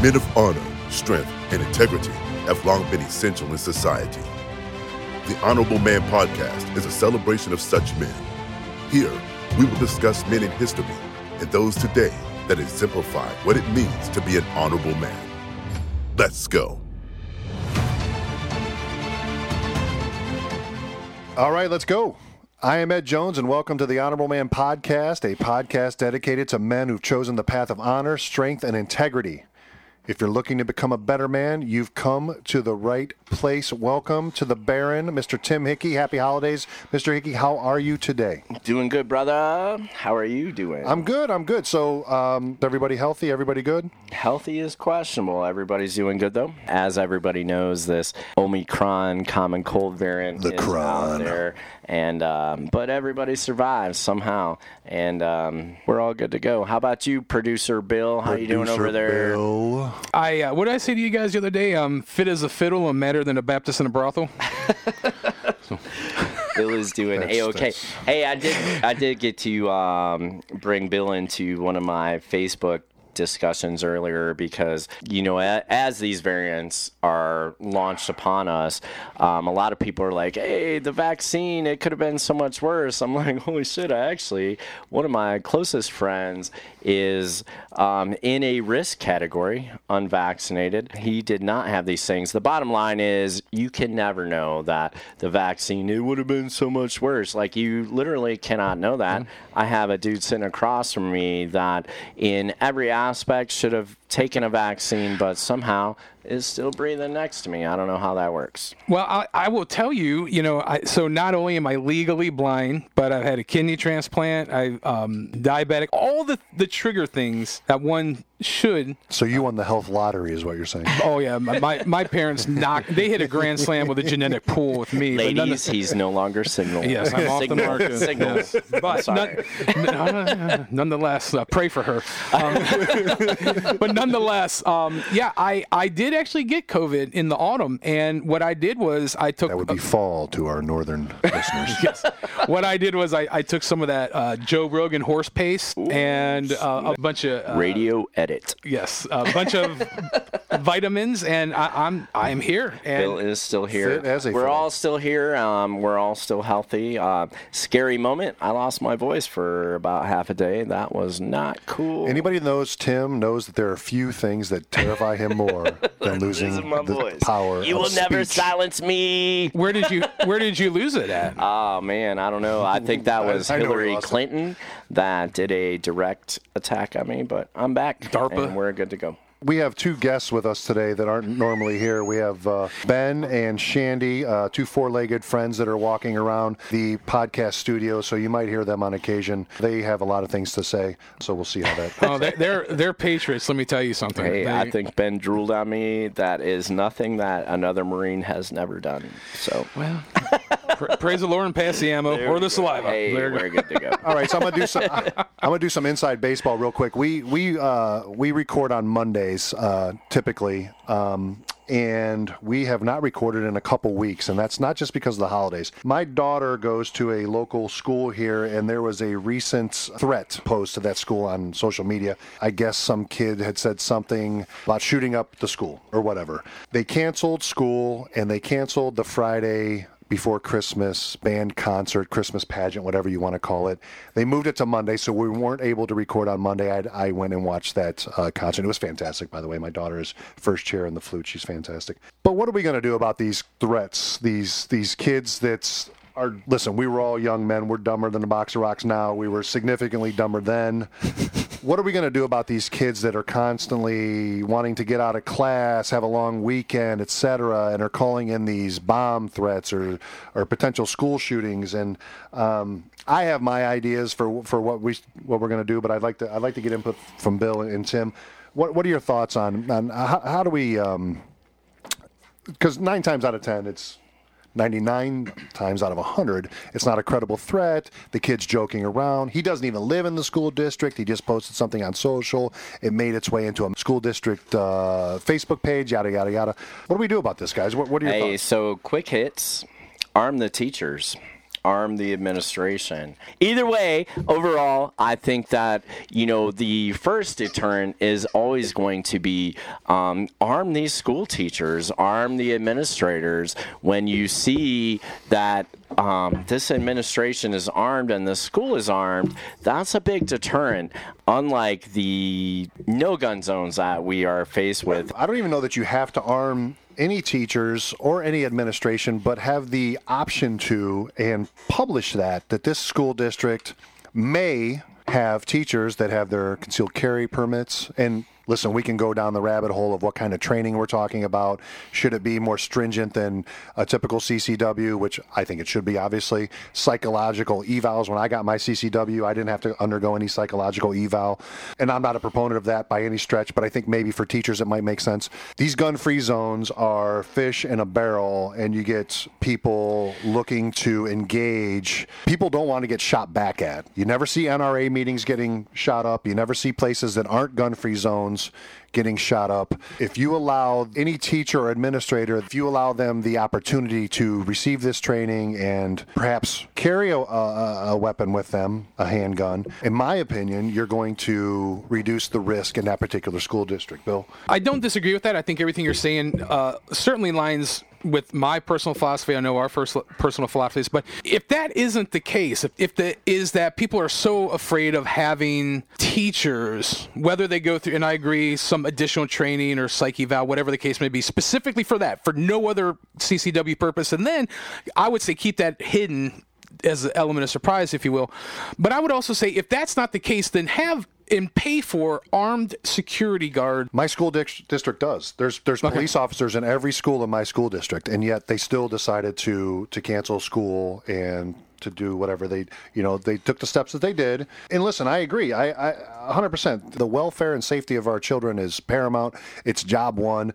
Men of honor, strength, and integrity have long been essential in society. The Honorable Man Podcast is a celebration of such men. Here, we will discuss men in history and those today that exemplify what it means to be an honorable man. Let's go. All right, let's go. I am Ed Jones, and welcome to the Honorable Man Podcast, a podcast dedicated to men who've chosen the path of honor, strength, and integrity. If you're looking to become a better man, you've come to the right place. Welcome to the Baron, Mr. Tim Hickey. Happy holidays, Mr. Hickey. How are you today? Doing good, brother. How are you doing? I'm good. I'm good. So, um, everybody healthy? Everybody good? Healthy is questionable. Everybody's doing good though. As everybody knows, this Omicron common cold variant The is cron. out there, and um, but everybody survives somehow, and um, we're all good to go. How about you, producer Bill? How you doing over there? Bill. I uh, what did I say to you guys the other day? Um, fit as a fiddle and madder than a Baptist in a brothel. Bill is doing a okay. Hey, I did I did get to um, bring Bill into one of my Facebook discussions earlier because you know as these variants are launched upon us um, a lot of people are like hey the vaccine it could have been so much worse i'm like holy shit i actually one of my closest friends is um, in a risk category unvaccinated. He did not have these things. The bottom line is you can never know that the vaccine it would have been so much worse. Like you literally cannot know that. I have a dude sitting across from me that in every aspect should have taken a vaccine but somehow is still breathing next to me. I don't know how that works. Well, I, I will tell you, you know, I, so not only am I legally blind, but I've had a kidney transplant, I um, diabetic, all the the trigger things that one should. So, you won the health lottery, is what you're saying. Oh yeah, my my, my parents knocked. They hit a grand slam with a genetic pool with me. ladies of- he's no longer signal Yes, I'm off the signal, market. signal. Yes. But sorry. none, nonetheless, uh, pray for her. Um, but nonetheless, um, yeah, I, I did actually get COVID in the autumn, and what I did was I took That would be fall to our northern listeners. yes. What I did was I, I took some of that uh, Joe Rogan horse paste and uh, a bunch of uh, radio edit Yes, a bunch of vitamins, and I, I'm I'm here. And Bill is still here. As we're fiddle. all still here. Um, we're all still healthy. Uh, scary moment. I lost my voice for about half a day. That was not cool. Anybody knows Tim knows that there are few things that terrify him more than losing Losing my the voice. power You of will never silence me. where did you where did you lose it at? Oh man, I don't know. I think that was I know where you Hillary lost it. Clinton that did a direct attack on me, but I'm back. DARPA. and we're good to go. We have two guests with us today that aren't normally here. We have uh, Ben and Shandy, uh, two four-legged friends that are walking around the podcast studio, so you might hear them on occasion. They have a lot of things to say, so we'll see how that. Oh, they, they're they're patriots. Let me tell you something. Hey, They- I think Ben drooled on me. That is nothing that another Marine has never done. So Well, praise the Lord and pass the ammo or the saliva. Hey, There you go. we're good to go. All right, so I'm gonna do some. I'm gonna do some inside baseball real quick. We we uh, we record on Uh, typically, um, and we have not recorded in a couple weeks, and that's not just because of the holidays. My daughter goes to a local school here, and there was a recent threat posed to that school on social media. I guess some kid had said something about shooting up the school or whatever. They canceled school, and they canceled the Friday before Christmas band concert, Christmas pageant, whatever you want to call it. They moved it to Monday, so we weren't able to record on Monday. I, I went and watched that uh, concert. It was fantastic, by the way. My daughter is first chair in the flute. She's fantastic. But what are we going to do about these threats? These these kids that's are listen. We were all young men. We're dumber than a box of rocks now. We were significantly dumber then. what are we going to do about these kids that are constantly wanting to get out of class, have a long weekend, etc., and are calling in these bomb threats or or potential school shootings? And um, I have my ideas for for what we what we're going to do, but I'd like to I'd like to get input from Bill and Tim. What what are your thoughts on on how, how do we? Because nine times out of ten, it's 99 times out of 100, it's not a credible threat. The kid's joking around. He doesn't even live in the school district. He just posted something on social. It made its way into a school district uh, Facebook page, yada, yada, yada. What do we do about this, guys? What, what are your Hey, thoughts? so quick hits. Arm the teachers. Arm the administration. Either way, overall, I think that you know the first deterrent is always going to be um, arm these school teachers, arm the administrators. When you see that um, this administration is armed and the school is armed, that's a big deterrent. Unlike the no gun zones that we are faced with. I don't even know that you have to arm any teachers or any administration, but have the option to and publish that that this school district may have teachers that have their concealed carry permits and listen, we can go down the rabbit hole of what kind of training we're talking about. Should it be more stringent than a typical CCW, which I think it should be, obviously? Psychological evals. When I got my CCW, I didn't have to undergo any psychological eval. And I'm not a proponent of that by any stretch, but I think maybe for teachers it might make sense. These gun free zones are fish in a barrel, and you get people looking to engage. People don't want to get shot back at. You never see NRA meetings getting shot up, you never see places that aren't gun free zones getting shot up. If you allow any teacher or administrator, if you allow them the opportunity to receive this training and perhaps carry a, a, a, weapon with them, a handgun, in my opinion, you're going to reduce the risk in that particular school district. Bill? I don't disagree with that. I think everything you're saying uh, certainly lines with my personal philosophy. I know our first personal philosophies, but if that isn't the case, if, if the is that people are so afraid of having teachers, whether they go through, and I agree, some additional training or psyche eval, whatever the case may be, specifically for that, for no other CCW purpose, and then I would say keep that hidden as an element of surprise, if you will. But I would also say if that's not the case, then have and pay for armed security guard. My school di- district does. There's there's okay. police officers in every school in my school district, and yet they still decided to to cancel school and to do whatever they you know they took the steps that they did and listen i agree i, I 100% the welfare and safety of our children is paramount it's job one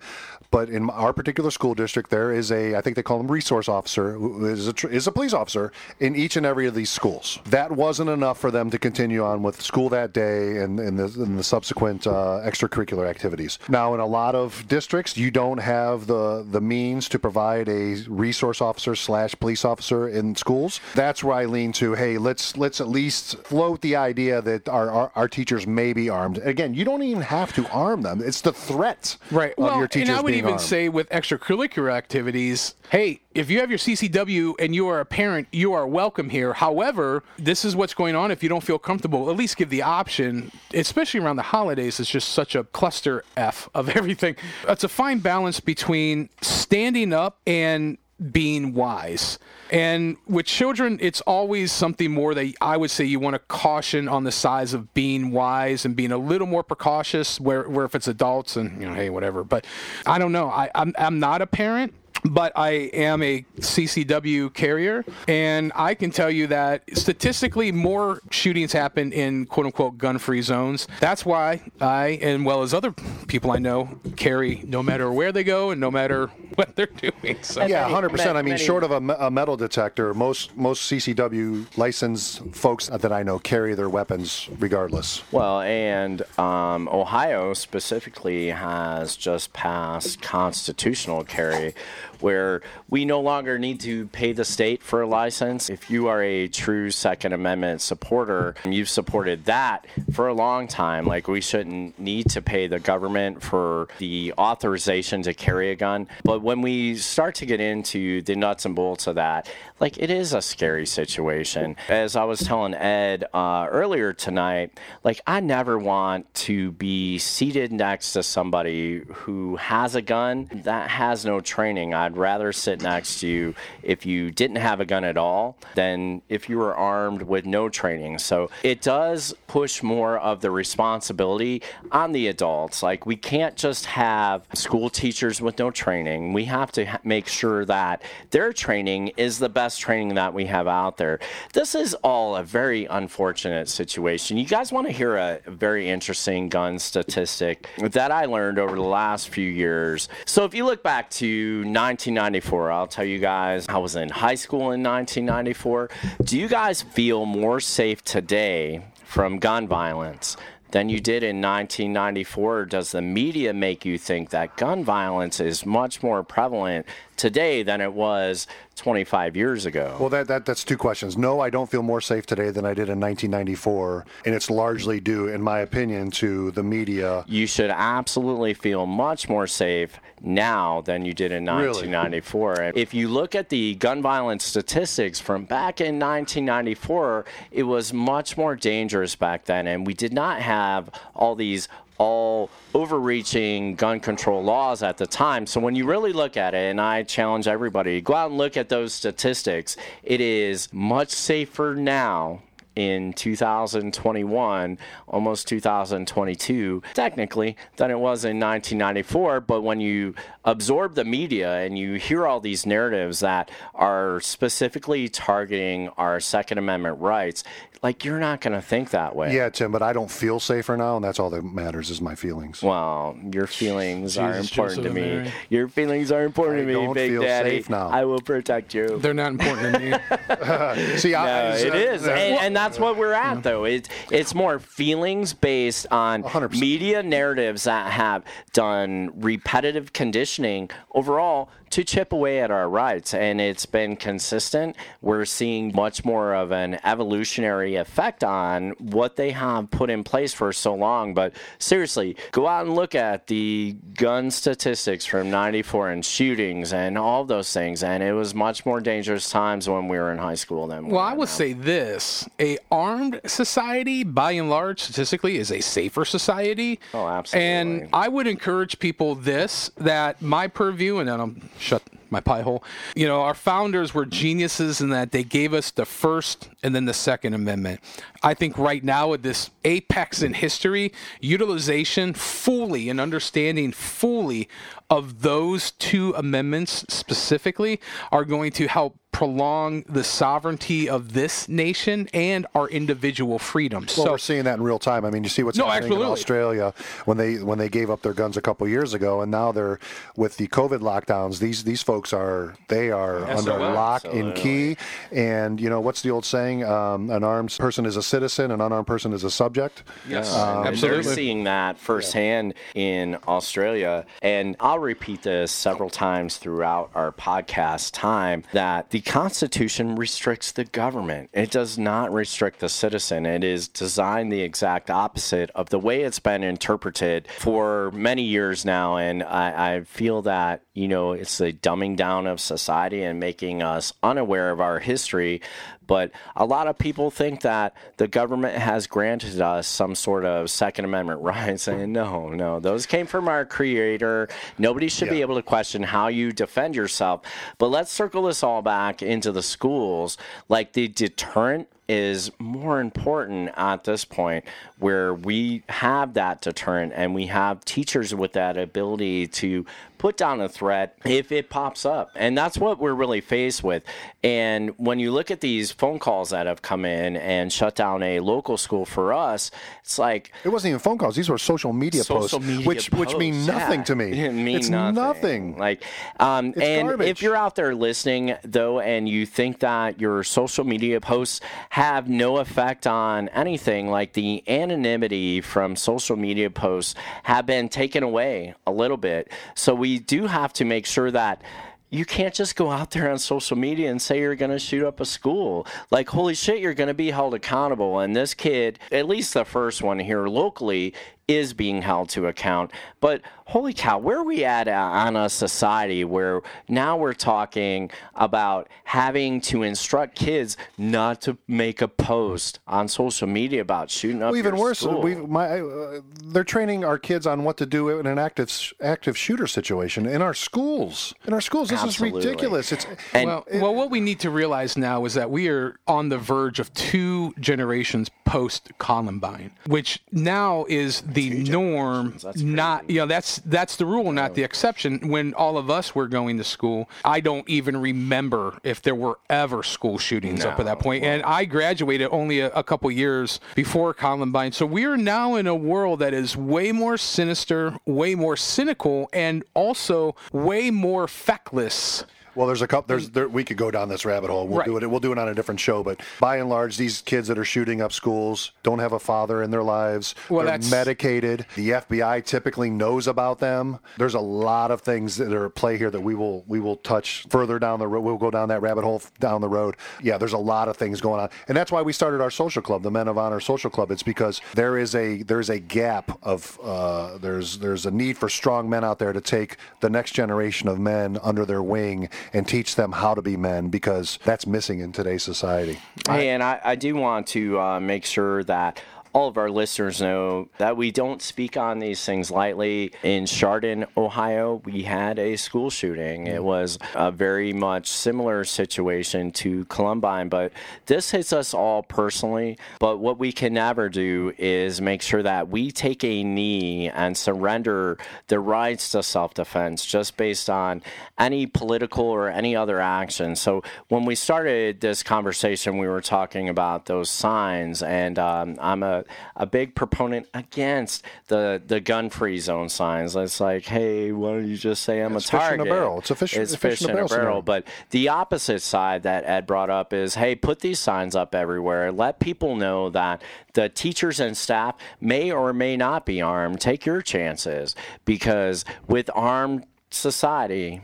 but in our particular school district there is a i think they call them resource officer who is a, is a police officer in each and every of these schools that wasn't enough for them to continue on with school that day and, and, the, and the subsequent uh, extracurricular activities now in a lot of districts you don't have the the means to provide a resource officer slash police officer in schools that's where I lean to. Hey, let's let's at least float the idea that our our, our teachers may be armed. Again, you don't even have to arm them. It's the threat right. of well, your teachers being even armed. say with extracurricular activities, hey, if you have your CCW and you are a parent, you are welcome here. However, this is what's going on. If you don't feel comfortable, at least give the option, especially around the holidays. It's just such a cluster F of everything. It's a fine balance between standing up and being wise. And with children, it's always something more that I would say you want to caution on the size of being wise and being a little more precautious. Where, where if it's adults and you know, hey, whatever. But I don't know. I, I'm I'm not a parent but I am a CCW carrier, and I can tell you that statistically, more shootings happen in quote unquote gun free zones. That's why I, and well as other people I know, carry no matter where they go and no matter what they're doing. So. Yeah, hundred percent. I mean, short of a, a, metal detector, most most CCW licensed folks that I know carry their weapons regardless. Well, and um, Ohio specifically has just passed constitutional carry where we no longer need to pay the state for a license. If you are a true Second Amendment supporter, and you've supported that for a long time. Like, we shouldn't need to pay the government for the authorization to carry a gun. But when we start to get into the nuts and bolts of that, like, it is a scary situation. As I was telling Ed uh, earlier tonight, like, I never want to be seated next to somebody who has a gun that has no training. I'd I'd rather sit next to you if you didn't have a gun at all than if you were armed with no training. So it does push more of the responsibility on the adults. Like we can't just have school teachers with no training. We have to make sure that their training is the best training that we have out there. This is all a very unfortunate situation. You guys want to hear a very interesting gun statistic that I learned over the last few years. So if you look back to 19 1994. I'll tell you guys, I was in high school in 1994. Do you guys feel more safe today from gun violence than you did in 1994? Or does the media make you think that gun violence is much more prevalent today than it was 25 years ago. Well, that, that that's two questions. No, I don't feel more safe today than I did in 1994, and it's largely due, in my opinion, to the media. you should absolutely feel much more safe now than you did in 1994. And If you look at the gun violence statistics from back in 1994, it was much more dangerous back then, and we did not have all these all overreaching gun control laws at the time. So when you really look at it, and I challenge everybody, go out and look at those statistics, it is much safer now in 2021, almost 2022, technically, than it was in 1994. But when you absorb the media and you hear all these narratives that are specifically targeting our Second Amendment rights, like you're not going to think that way. Yeah, Tim, but I don't feel safer now, and that's all that matters is my feelings. Well, your feelings are Jesus, important to me. Mary. Your feelings are important I to me, don't Big feel Daddy. safe now. I will protect you. They're not important to me. See, I, No, I- it is, and, and that's what we're at, though. It, it's more feelings based on 100%. media narratives that have done repetitive conditioning overall to chip away at our rights, and it's been consistent. We're seeing much more of an evolutionary effect on what they have put in place for so long. But seriously, go out and look at the gun statistics from '94 and shootings and all those things, and it was much more dangerous times when we were in high school than we Well, I would now. say this: a armed society, by and large, statistically, is a safer society. Oh, absolutely. And I would encourage people this: that my purview, and then I'll shut my pie hole. You know, our founders were geniuses in that they gave us the First and then the Second Amendment. I think right now, at this apex in history, utilization fully and understanding fully of those two amendments specifically are going to help prolong the sovereignty of this nation and our individual freedoms. Well, so we're seeing that in real time. I mean, you see what's No, happening absolutely. in Australia when they when they gave up their guns a couple years ago, and now they're with the COVID lockdowns. These these folks are they are under well. lock and Absolutely. key. And you know what's the old saying? Um, an armed person is a citizen, an unarmed person is a subject. Yes, Um, and absolutely. They're seeing that firsthand in Australia. And I'll repeat this several times throughout our podcast time that the Constitution restricts the government. It does not restrict the citizen. It is designed the exact opposite of the way it's been interpreted for many years now. And I, I feel that, you know, it's a dumbing down of society and making us unaware of our history. But a lot of people think that the government has granted us some sort of Second Amendment rights. And no, no, those came from our Creator. Nobody should be able to question how you defend yourself. But let's circle this all back into the schools. Like the deterrent is more important at this point where we have that deterrent and we have teachers with that ability to put down a threat if it pops up. And that's what we're really faced with. And when you look at these phone calls that have come in and shut down a local school for us, it's like It wasn't even phone calls; these were social media social posts, media which which mean nothing yeah. to me. It mean it's nothing. Like, um, It's and garbage. if you're out there listening though, and you think that your social media posts have no effect on anything, like the anonymity from social media posts have been taken away a little bit. So we do have to make sure that. You can't just go out there on social media and say you're going to shoot up a school. Like, holy shit, you're going to be held accountable. And this kid, at least the first one here locally, is being held to account. But holy cow, where are we at uh, on a society where now we're talking about having to instruct kids not to make a post on social media about shooting up Well, even your worse, school? we my uh, they're training our kids on what to do in an active active shooter situation in our schools. In our schools, this Absolutely. is ridiculous. It's And- well, well, what we need to realize now is that we are on the verge of two generations post Columbine, which now is the norm. Not you know that's that's the rule, not the exception. When all of us were going to school, I don't even remember if there were ever school shootings up at that point. And I graduated only a, a couple years before Columbine, so we are now in a world that is way more sinister, way more cynical, and also way more feckless Well, there's a couple. There's there, we could go down this rabbit hole. We'll Right. do it. We'll do it on a different show. But by and large, these kids that are shooting up schools don't have a father in their lives. Well, They're that's- medicated. The FBI typically knows about them. There's a lot of things that are at play here that we will we will touch further down the road. We'll go down that rabbit hole down the road. Yeah, there's a lot of things going on, and that's why we started our social club, the Men of Honor Social Club. It's because there is a there is a gap of uh, there's there's a need for strong men out there to take the next generation of men under their wing and teach them how to be men because that's missing in today's society. Hey, and I, I do want to uh, make sure that all of our listeners know that we don't speak on these things lightly. In Chardon, Ohio, we had a school shooting. It was a very much similar situation to Columbine, but this hits us all personally. But what we can never do is make sure that we take a knee and surrender the rights to self defense just based on any political or any other action. So when we started this conversation, we were talking about those signs, and um, I'm a, a big proponent against the, the gun free zone signs. It's like, hey, why don't you just say I'm It's a fish in a barrel. It's a fish- It's a fish in a barrel scenario. But the opposite side that Ed brought up is, hey, put these signs up everywhere. Let people know that the teachers and staff may or may not be armed. Take your chances because with armed society,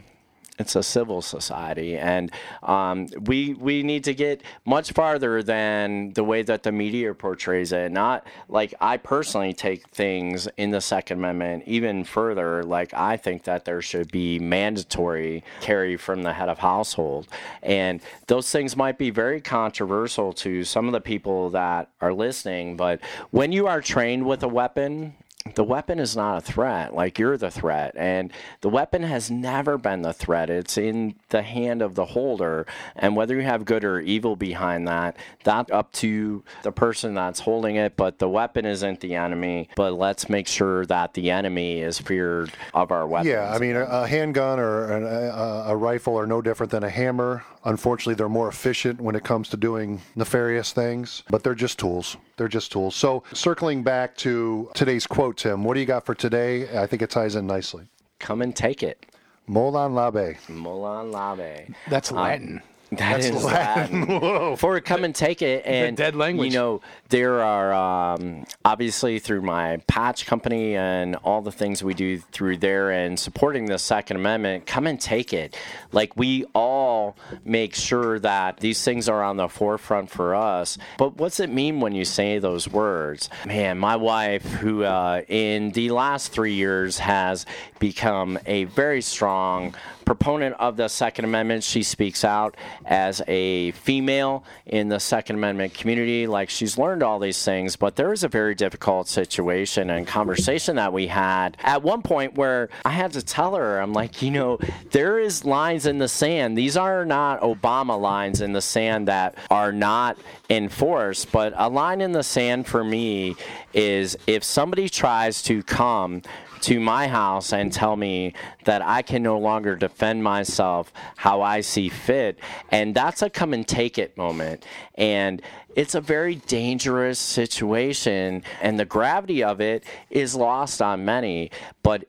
it's a civil society, and um, we we need to get much farther than the way that the media portrays it. Not like I personally take things in the Second Amendment even further. Like I think that there should be mandatory carry from the head of household, and those things might be very controversial to some of the people that are listening. But when you are trained with a weapon, the weapon is not a threat. Like you're the threat. And the weapon has never been the threat. It's in the hand of the holder. And whether you have good or evil behind that, that's up to the person that's holding it. But the weapon isn't the enemy. But let's make sure that the enemy is feared of our weapons. Yeah, I mean, a, a handgun or an, a, a rifle are no different than a hammer. Unfortunately, they're more efficient when it comes to doing nefarious things, but they're just tools. They're just tools. So, circling back to today's quote, Tim, what do you got for today? I think it ties in nicely. Come and take it. Molon labe. Molon labe. That's uh, Latin. That is Latin. For a come and take it, and dead language. You know, there are um, obviously through my patch company and all the things we do through there, and supporting the Second Amendment. Come and take it. Like we all make sure that these things are on the forefront for us. But what's it mean when you say those words? Man, my wife, who uh, in the last three years has become a very strong proponent of the Second Amendment. She speaks out as a female in the Second Amendment community. Like she's learned all these things, but there is a very difficult situation and conversation that we had at one point where I had to tell her, I'm like, you know, there is lines in the sand. These are not Obama lines in the sand that are not enforced, but a line in the sand for me is if somebody tries to come to my house and tell me that I can no longer defend myself how I see fit. And that's a come and take it moment. And it's a very dangerous situation. And the gravity of it is lost on many. But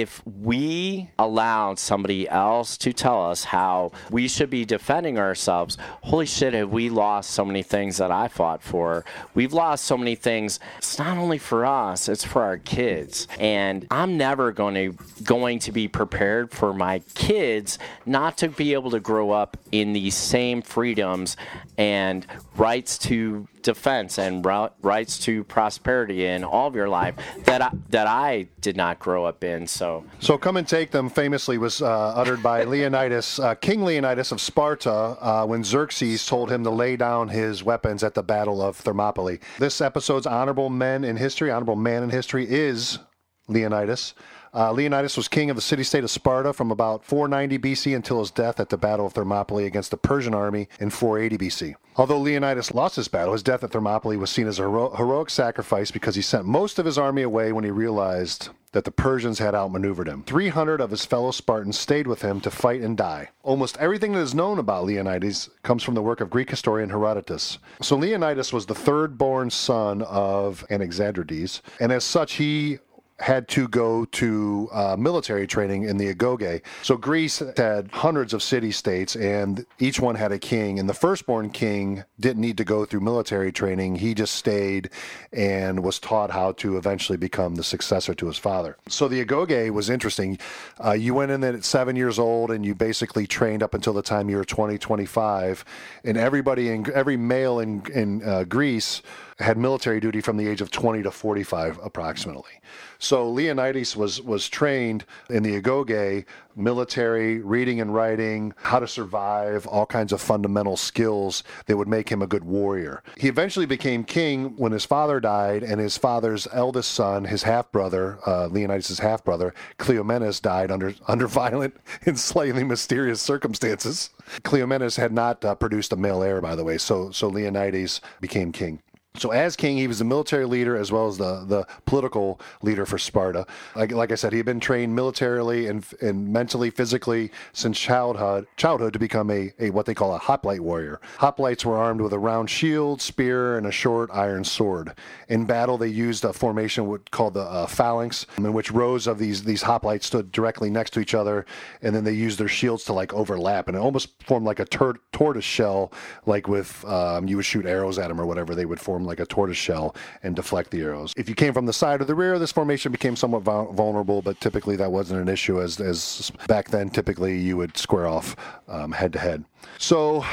if we allowed somebody else to tell us how we should be defending ourselves, holy shit, have we lost so many things that I fought for? We've lost so many things. It's not only for us, it's for our kids. And I'm never going to going to be prepared for my kids not to be able to grow up in these same freedoms and rights to defense and rights to prosperity in all of your life that I, that I did not grow up in. So So, come and take them famously was uh, uttered by Leonidas, uh, King Leonidas of Sparta, uh, when Xerxes told him to lay down his weapons at the Battle of Thermopylae. This episode's honorable men in history, honorable man in history, is Leonidas. Uh, Leonidas was king of the city state of Sparta from about 490 BC until his death at the Battle of Thermopylae against the Persian army in 480 BC. Although Leonidas lost his battle, his death at Thermopylae was seen as a hero- heroic sacrifice because he sent most of his army away when he realized that the Persians had outmaneuvered him. 300 of his fellow Spartans stayed with him to fight and die. Almost everything that is known about Leonidas comes from the work of Greek historian Herodotus. So Leonidas was the third born son of Anaxandrides, and as such, he had to go to uh, military training in the Agoge. So Greece had hundreds of city states, and each one had a king. And the firstborn king didn't need to go through military training. He just stayed and was taught how to eventually become the successor to his father. So the Agoge was interesting. Uh, you went in at seven years old, and you basically trained up until the time you were 20, 25. And everybody in every male in in uh, Greece had military duty from the age of 20 to 45 approximately. So Leonidas was was trained in the Agoge, military, reading and writing, how to survive, all kinds of fundamental skills that would make him a good warrior. He eventually became king when his father died, and his father's eldest son, his half brother, uh, Leonidas' half brother, Cleomenes, died under under violent and slightly mysterious circumstances. Cleomenes had not uh, produced a male heir, by the way, so so Leonidas became king. So as king, he was the military leader as well as the, the political leader for Sparta. Like, like I said, he had been trained militarily and, and mentally, physically since childhood childhood to become a, a what they call a hoplite warrior. Hoplites were armed with a round shield, spear, and a short iron sword. In battle, they used a formation called the uh, phalanx, in which rows of these these hoplites stood directly next to each other, and then they used their shields to like overlap, and it almost formed like a tur- tortoise shell, like with um, you would shoot arrows at them or whatever. They would form like a tortoise shell and deflect the arrows. If you came from the side or the rear, this formation became somewhat vulnerable, but typically that wasn't an issue as, as back then, typically you would square off um, head to head. So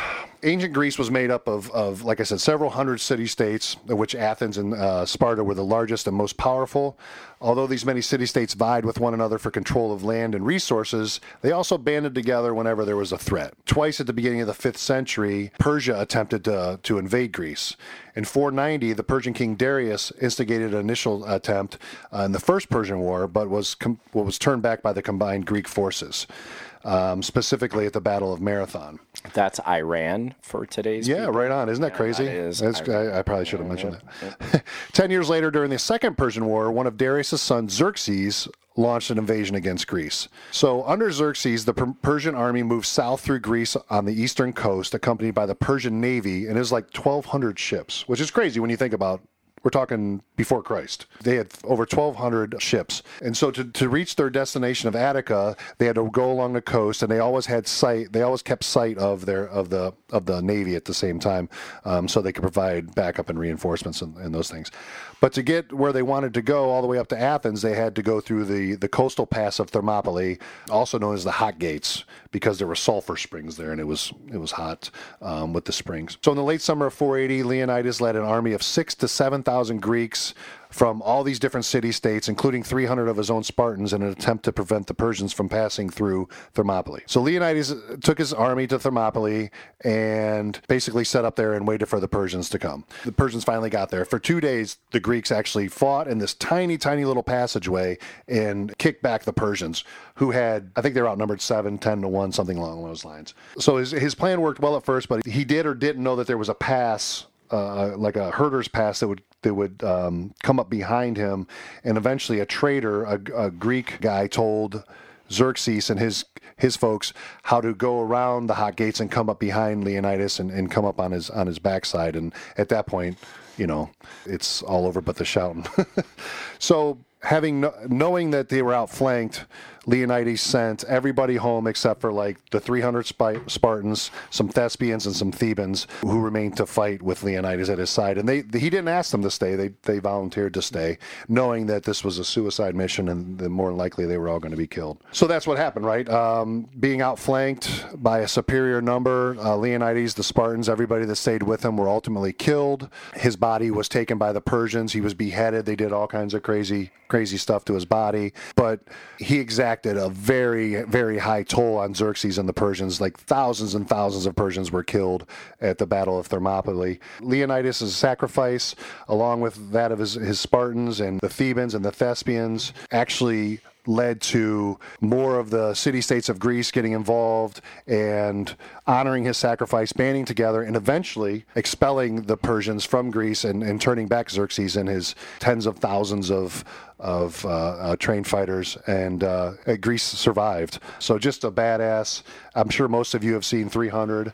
ancient Greece was made up of, of, like I said, several hundred city states, of which Athens and uh, Sparta were the largest and most powerful. Although these many city states vied with one another for control of land and resources, they also banded together whenever there was a threat. Twice at the beginning of the 5th century, Persia attempted to, to invade Greece. In 490, the Persian king Darius instigated an initial attempt uh, in the First Persian War, but was, com- was turned back by the combined Greek forces um, specifically at the Battle of Marathon. That's Iran for today's. Yeah, people. right on. Isn't that yeah, crazy? That is I, I, probably should have mentioned that. Ten years later, during the Second Persian War, one of Darius' sons, Xerxes, launched an invasion against Greece. So, under Xerxes, the per- Persian army moved south through Greece on the eastern coast, accompanied by the Persian navy, and it was like 1,200 ships, which is crazy when you think about we're talking before Christ. They had over 1,200 ships. And so to, to reach their destination of Attica, they had to go along the coast and they always had sight, they always kept sight of their, of the, of the Navy at the same time. Um, so they could provide backup and reinforcements and, and those things. But to get where they wanted to go all the way up to Athens, they had to go through the, the coastal pass of Thermopylae, also known as the Hot Gates, because there were sulfur springs there and it was it was hot um, with the springs. So in the late summer of 480, Leonidas led an army of six to seven thousand Greeks from all these different city states, including 300 of his own Spartans, in an attempt to prevent the Persians from passing through Thermopylae. So Leonidas took his army to Thermopylae and basically set up there and waited for the Persians to come. The Persians finally got there. For two days, the Greeks actually fought in this tiny, tiny little passageway and kicked back the Persians, who had, I think they were outnumbered 7, 10 to 1, something along those lines. So his, his plan worked well at first, but he did or didn't know that there was a pass uh, like a herder's pass that would that would um, come up behind him, and eventually a trader, a, a, Greek guy, told Xerxes and his his folks how to go around the hot gates and come up behind Leonidas and, and come up on his on his backside, and at that point, you know, it's all over but the shouting. so having knowing that they were outflanked Leonidas sent everybody home except for like the 300 Spartans, some Thespians, and some Thebans who remained to fight with Leonidas at his side. And they he didn't ask them to stay; they they volunteered to stay, knowing that this was a suicide mission and the more likely they were all going to be killed. So that's what happened, right? Um, being outflanked by a superior number, uh, Leonidas, the Spartans, everybody that stayed with him were ultimately killed. His body was taken by the Persians. He was beheaded. They did all kinds of crazy crazy stuff to his body, but he exactly exacted a very, very high toll on Xerxes and the Persians. Like thousands and thousands of Persians were killed at the Battle of Thermopylae. Leonidas' sacrifice, along with that of his, his Spartans and the Thebans and the Thespians, actually led to more of the city states of Greece getting involved and honoring his sacrifice, banding together, and eventually expelling the Persians from Greece and, and turning back Xerxes and his tens of thousands of of uh, uh, trained fighters, and uh, Greece survived. So just a badass. I'm sure most of you have seen 300.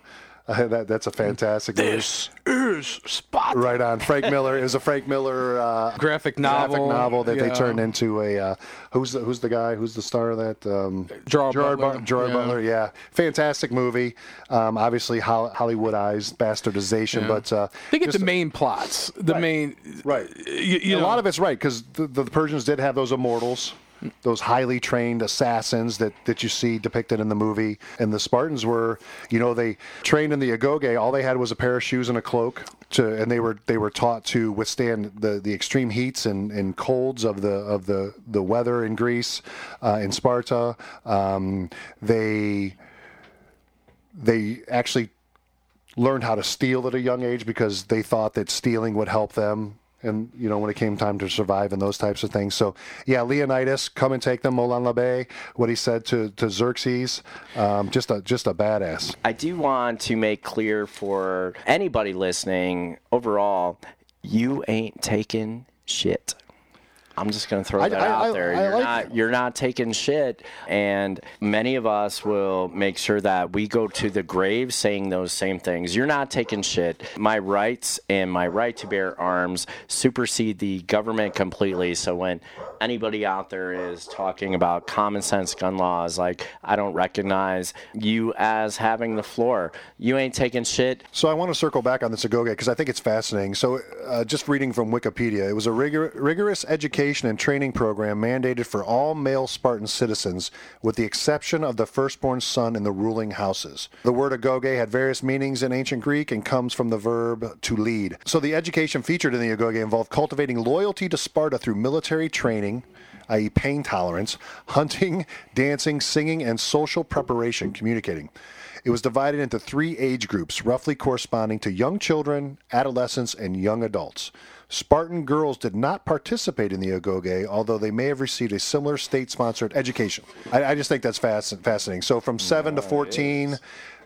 that, that's a fantastic movie. This is Sparta. Right on. Frank Miller is a Frank Miller uh, Graphic novel. graphic novel that they turned into a. Uh, who's the Who's the guy? Who's the star of that? Um, Gerard Gerard Butler. Bu- Gerard Yeah. Butler. Yeah, fantastic movie. Um, obviously Hol- Hollywoodized bastardization, but uh, They get the main plots. The Right. main. Right. You, you a know, lot of it's right because the, the Persians did have those immortals, those highly trained assassins that, that you see depicted in the movie. And the Spartans were, you know, they trained in the Agoge. All they had was a pair of shoes and a cloak, to, and they were they were taught to withstand the, the extreme heats and, and colds of the of the, the weather in Greece, uh, in Sparta. Um, they they actually learned how to steal at a young age because they thought that stealing would help them and you know when it came time to survive and those types of things. So yeah leonidas come and take them molon labe what he said to, to xerxes um, just a just a badass. I do want to make clear for anybody listening overall, you ain't taking shit. I'm just going to throw I- that I- out I- there. I you're like- not you're not taking shit and many of us will make sure that we go to the grave saying those same things. You're not taking shit. My rights and my right to bear arms supersede the government completely. So when anybody out there is talking about common sense gun laws like I don't recognize you as having the floor. You ain't taking shit. So I want to circle back on the Sagoge because I think it's fascinating. So, uh, just reading from Wikipedia, it was a rigor- rigorous education and training program mandated for all male Spartan citizens, with the exception of the firstborn son in the ruling houses. The word agoge had various meanings in ancient Greek and comes from the verb to lead. So, the education featured in the agoge involved cultivating loyalty to Sparta through military training i.e., pain tolerance, hunting, dancing, singing, and social preparation, communicating. It was divided into three age groups, roughly corresponding to young children, adolescents, and young adults. Spartan girls did not participate in the Agoge, although they may have received a similar state sponsored education. I, I just think that's fasc- fascinating. So from 7 to 14,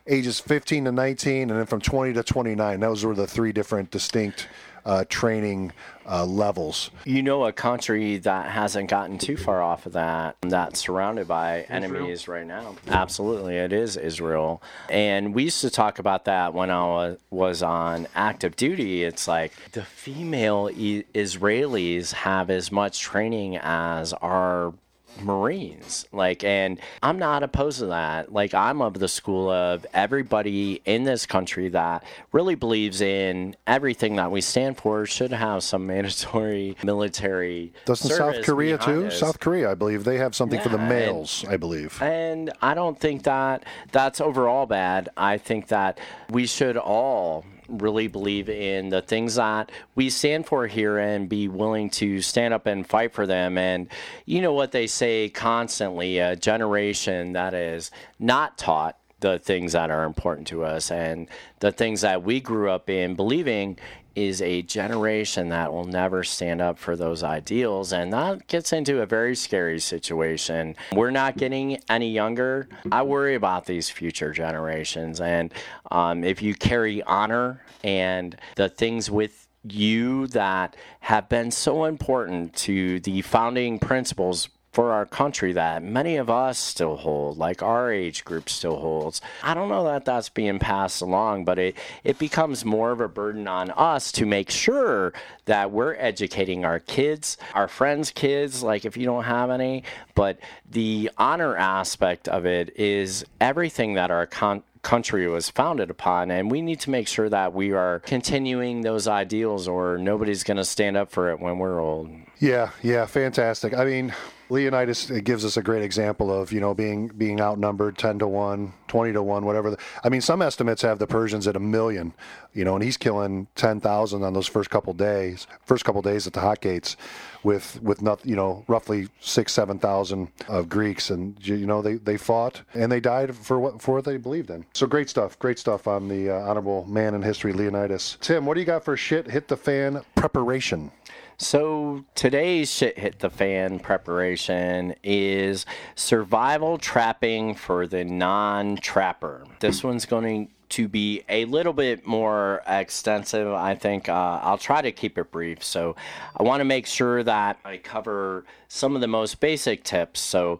ages 15 to 19, and then from 20 to 29, those were the three different distinct uh, training uh, levels. You know, a country that hasn't gotten too far off of that, that's surrounded by enemies right now. Absolutely, it is Israel. And we used to talk about that when I was on active duty. It's like the female Israelis have as much training as our Marines. Like, and I'm not opposed to that. Like, I'm of the school of everybody in this country that really believes in everything that we stand for should have some mandatory military. Doesn't South Korea too? us. South Korea, I believe they have something for the Yeah, and- males. I believe. And I don't think that that's overall bad. I think that we should all really believe in the things that we stand for here and be willing to stand up and fight for them. And you know what they say constantly a generation that is not taught the things that are important to us and the things that we grew up in believing is a generation that will never stand up for those ideals. And that gets into a very scary situation. We're not getting any younger. I worry about these future generations. And um, if you carry honor and the things with you that have been so important to the founding principles for our country that many of us still hold, like our age group still holds. I don't know that that's being passed along, but it, it becomes more of a burden on us to make sure that we're educating our kids, our friends' kids, like if you don't have any. But the honor aspect of it is everything that our con- country was founded upon and we need to make sure that we are continuing those ideals or nobody's going to stand up for it when we're old Yeah, yeah, fantastic. I mean, Leonidas gives us a great example of you know being being outnumbered ten to one, 20 to one, whatever. The, I mean, some estimates have the Persians at a million, you know, and he's killing ten thousand on those first couple days, first couple days at the hot gates, with with not you know roughly six seven thousand of Greeks, and you know they they fought and they died for what for what they believed in. So great stuff, great stuff on the uh, honorable man in history, Leonidas. Tim, what do you got for shit hit the fan preparation? So today's shit hit the fan preparation is survival trapping for the non-trapper. This one's going to be a little bit more extensive. I think uh, I'll try to keep it brief. So I want to make sure that I cover some of the most basic tips. So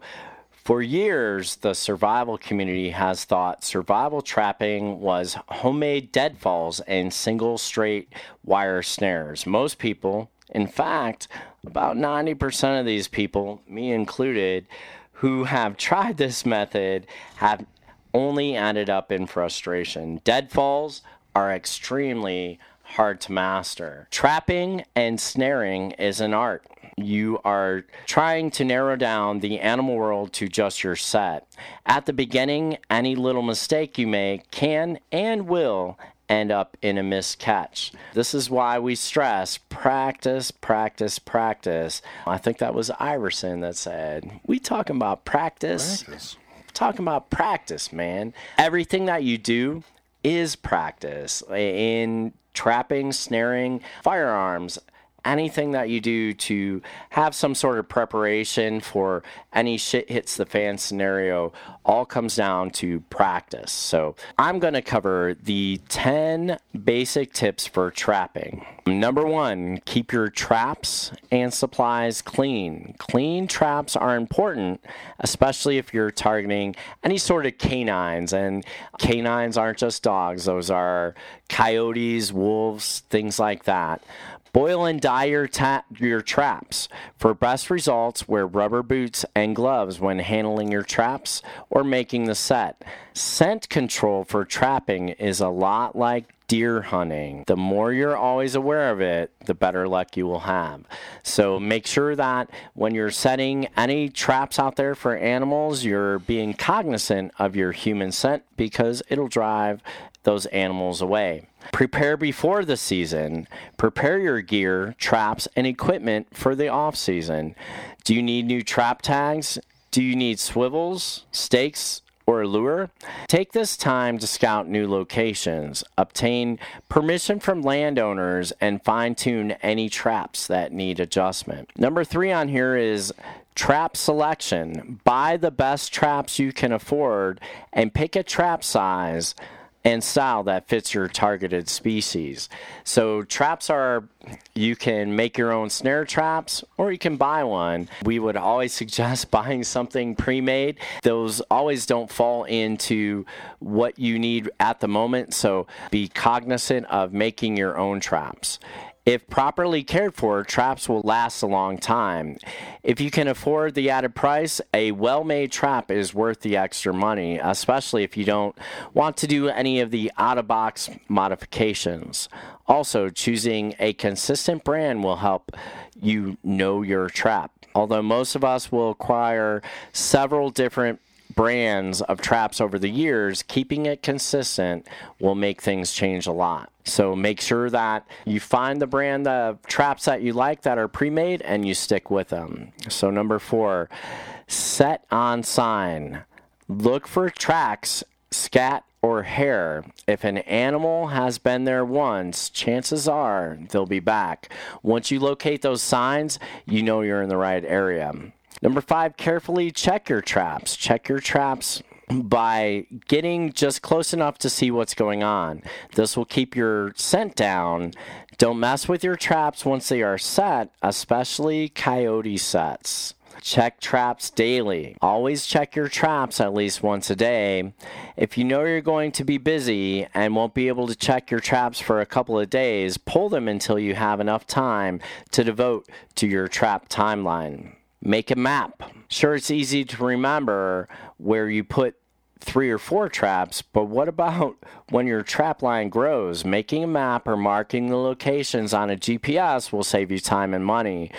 For years, the survival community has thought survival trapping was homemade deadfalls and single straight wire snares. Most people, in fact, about 90% of these people, me included, who have tried this method have only ended up in frustration. Deadfalls are extremely hard to master. Trapping and snaring is an art. You are trying to narrow down the animal world to just your set. At the beginning, any little mistake you make can and will end up in a missed catch. This is why we stress practice, practice, practice. I think that was Iverson that said, We talking about practice. Practice. Talking about practice, man. Everything that you do is practice in trapping, snaring, firearms anything that you do to have some sort of preparation for any shit hits the fan scenario all comes down to practice. So, I'm going to cover the 10 basic tips for trapping. Number one, keep your traps and supplies clean. Clean traps are important, especially if you're targeting any sort of canines. And canines aren't just dogs, those are coyotes, wolves, things like that. Boil and dye your, ta- your traps. For best results, wear rubber boots and gloves when handling your traps or making the set. Scent control for trapping is a lot like deer hunting. The more you're always aware of it, the better luck you will have. So make sure that when you're setting any traps out there for animals, you're being cognizant of your human scent because it'll drive those animals away. Prepare before the season. Prepare your gear, traps, and equipment for the off season. Do you need new trap tags? Do you need swivels, stakes, or lure? Take this time to scout new locations, obtain permission from landowners, and fine tune any traps that need adjustment. Number three on here is trap selection. Buy the best traps you can afford and pick a trap size and style that fits your targeted species. So traps are you can make your own snare traps or you can buy one. We would always suggest buying something pre-made. Those always don't fall into what you need at the moment, so be cognizant of making your own traps. If properly cared for, traps will last a long time. If you can afford the added price, a well made trap is worth the extra money, especially if you don't want to do any of the out of box modifications. Also, choosing a consistent brand will help you know your trap. Although most of us will acquire several different brands of traps over the years, keeping it consistent will make things change a lot. So make sure that you find the brand of traps that you like that are pre made and you stick with them. So, number four, set on sign. Look for tracks, scat, or hair. If an animal has been there once, chances are they'll be back. Once you locate those signs, you know you're in the right area. Number five, carefully check your traps. Check your traps by getting just close enough to see what's going on. This will keep your scent down. Don't mess with your traps once they are set, especially coyote sets. Check traps daily. Always check your traps at least once a day. If you know you're going to be busy and won't be able to check your traps for a couple of days, pull them until you have enough time to devote to your trap timeline. Make a map. Sure, it's easy to remember where you put three or four traps, but what about when your trap line grows? Making a map or marking the locations on a GPS will save you time and money.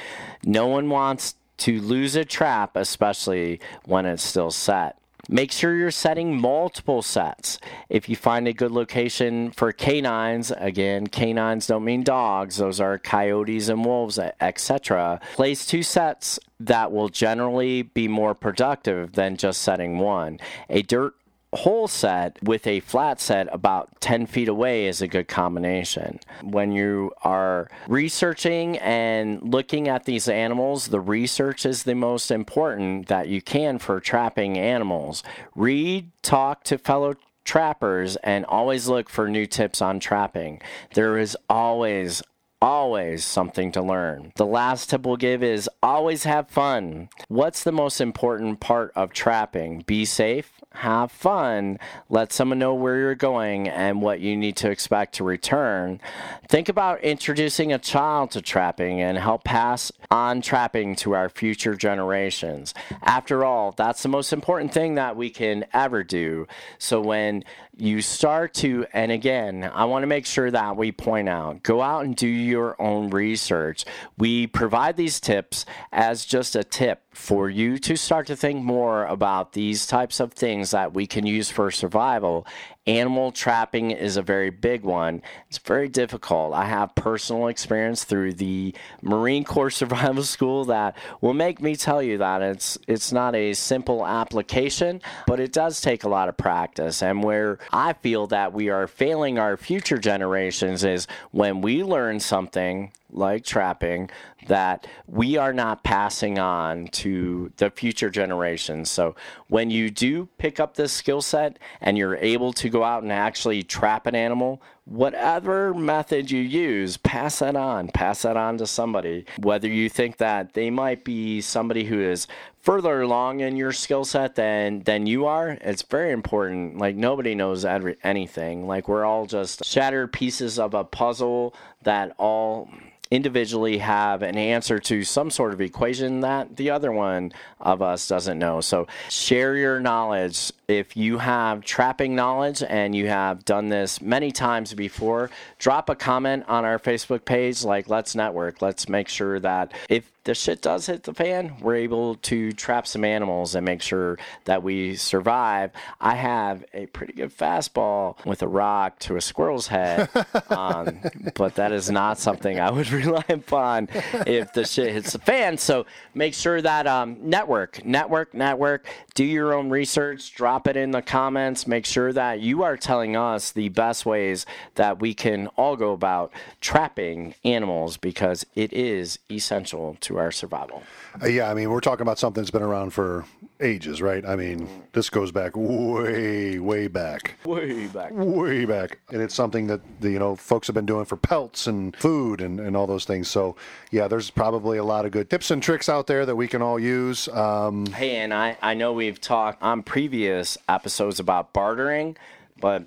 No one wants to lose a trap, especially when it's still set. Make sure you're setting multiple sets. If you find a good location for canines, again, canines don't mean dogs, those are coyotes and wolves, etc. Place two sets that will generally be more productive than just setting one. A dirt hole set with a flat set about 10 feet away is a good combination. When you are researching and looking at these animals, the research is the most important that you can for trapping animals. Read, talk to fellow trappers, and always look for new tips on trapping. There is always always something to learn. The last tip we'll give is always have fun. What's the most important part of trapping? Be safe, have fun, let someone know where you're going and what you need to expect to return. Think about introducing a child to trapping and help pass on trapping to our future generations. After all, that's the most important thing that we can ever do. So when you start to, and again, I want to make sure that we point out go out and do your own research. We provide these tips as just a tip for you to start to think more about these types of things that we can use for survival. Animal trapping is a very big one. It's very difficult. I have personal experience through the Marine Corps Survival School that will make me tell you that it's it's not a simple application, but it does take a lot of practice. And where I feel that we are failing our future generations is when we learn something like trapping that we are not passing on to the future generations. So when you do pick up this skill set and you're able to go out and actually trap an animal, whatever method you use, pass that on. Pass that on to somebody. Whether you think that they might be somebody who is further along in your skill set than than you are, it's very important. Like nobody knows every, anything. Like we're all just shattered pieces of a puzzle that all individually have an answer to some sort of equation that the other one of us doesn't know. So share your knowledge. If you have trapping knowledge and you have done this many times before, drop a comment on our Facebook page like Let's Network. Let's make sure that if the shit does hit the fan, we're able to trap some animals and make sure that we survive. I have a pretty good fastball with a rock to a squirrel's head, um, but that is not something I would rely upon if the shit hits the fan. So make sure that um, network, network, network, do your own research, drop it in the comments. Make sure that you are telling us the best ways that we can all go about trapping animals because it is essential to our survival. Uh, yeah, I mean, we're talking about something that's been around for ages, right? I mean, this goes back way, way back. Way back. Way back. And it's something that, the, you know, folks have been doing for pelts and food and, and all those things. So, yeah, there's probably a lot of good tips and tricks out there that we can all use. Um, hey, and I, I know we've talked on previous episodes about bartering, but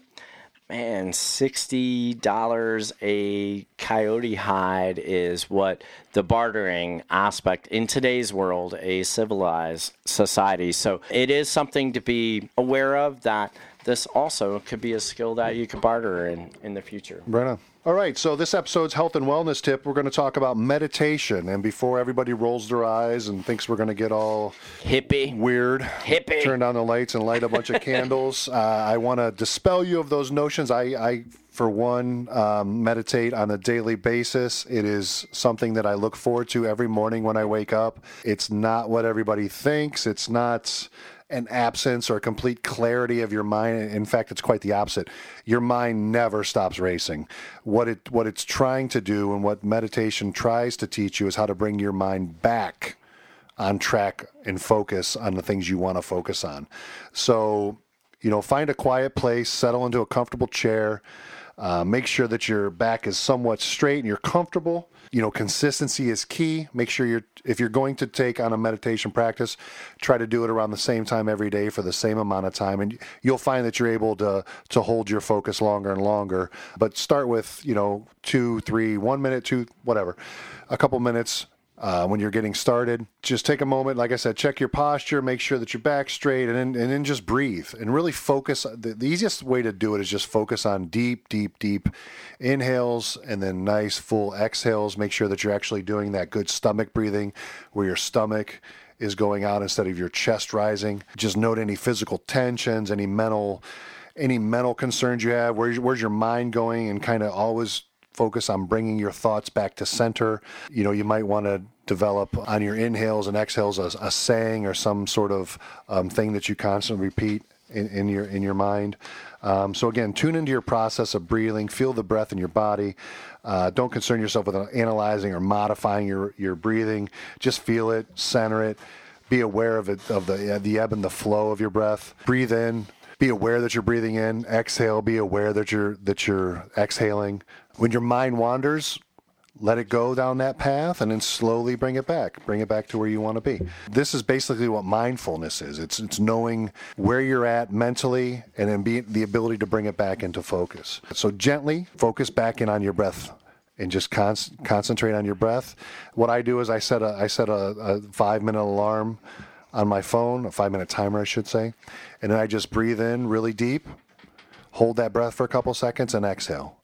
man, sixty dollars a coyote hide is what the bartering aspect in today's world, a civilized society. So it is something to be aware of that this also could be a skill that you could barter in in the future. Right on. All right, so this episode's health and wellness tip, we're going to talk about meditation. And before everybody rolls their eyes and thinks we're going to get all Hippie. weird, Hippie. turn down the lights and light a bunch of candles, uh, I want to dispel you of those notions. I, I for one, um, meditate on a daily basis. It is something that I look forward to every morning when I wake up. It's not what everybody thinks. It's not an absence or complete clarity of your mind. In fact, it's quite the opposite. Your mind never stops racing. What it what it's trying to do and what meditation tries to teach you is how to bring your mind back on track and focus on the things you want to focus on. So, you know, find a quiet place, settle into a comfortable chair. Uh, make sure that your back is somewhat straight and you're comfortable. You know, consistency is key. Make sure you're, if you're going to take on a meditation practice, try to do it around the same time every day for the same amount of time, and you'll find that you're able to to hold your focus longer and longer. But start with you know two, three, one minute, two, whatever, a couple minutes uh, when you're getting started. Just take a moment, like I said, check your posture, make sure that your back's straight, and then, and then just breathe and really focus. The, the easiest way to do it is just focus on deep, deep, deep inhales and then nice full exhales. Make sure that you're actually doing that good stomach breathing where your stomach is going out instead of your chest rising. Just note any physical tensions, any mental any mental concerns you have. Where's, where's your mind going? And kind of always focus on bringing your thoughts back to center. You know, you might want to develop on your inhales and exhales a, a saying or some sort of um, thing that you constantly repeat in, in your in your mind. Um, so again, tune into your process of breathing. Feel the breath in your body. Uh, don't concern yourself with analyzing or modifying your your breathing. Just feel it, center it. Be aware of it of the the ebb and the flow of your breath. Breathe in. Be aware that you're breathing in. Exhale. Be aware that you're that you're exhaling when your mind wanders, let it go down that path and then slowly bring it back bring it back to where you want to be. This is basically what mindfulness is. It's it's knowing where you're at mentally and then be the ability to bring it back into focus. So gently focus back in on your breath and just con- concentrate on your breath. What i do is i set a i set a, a five minute alarm on my phone a five minute timer i should say and then i just breathe in really deep hold that breath for a couple seconds and exhale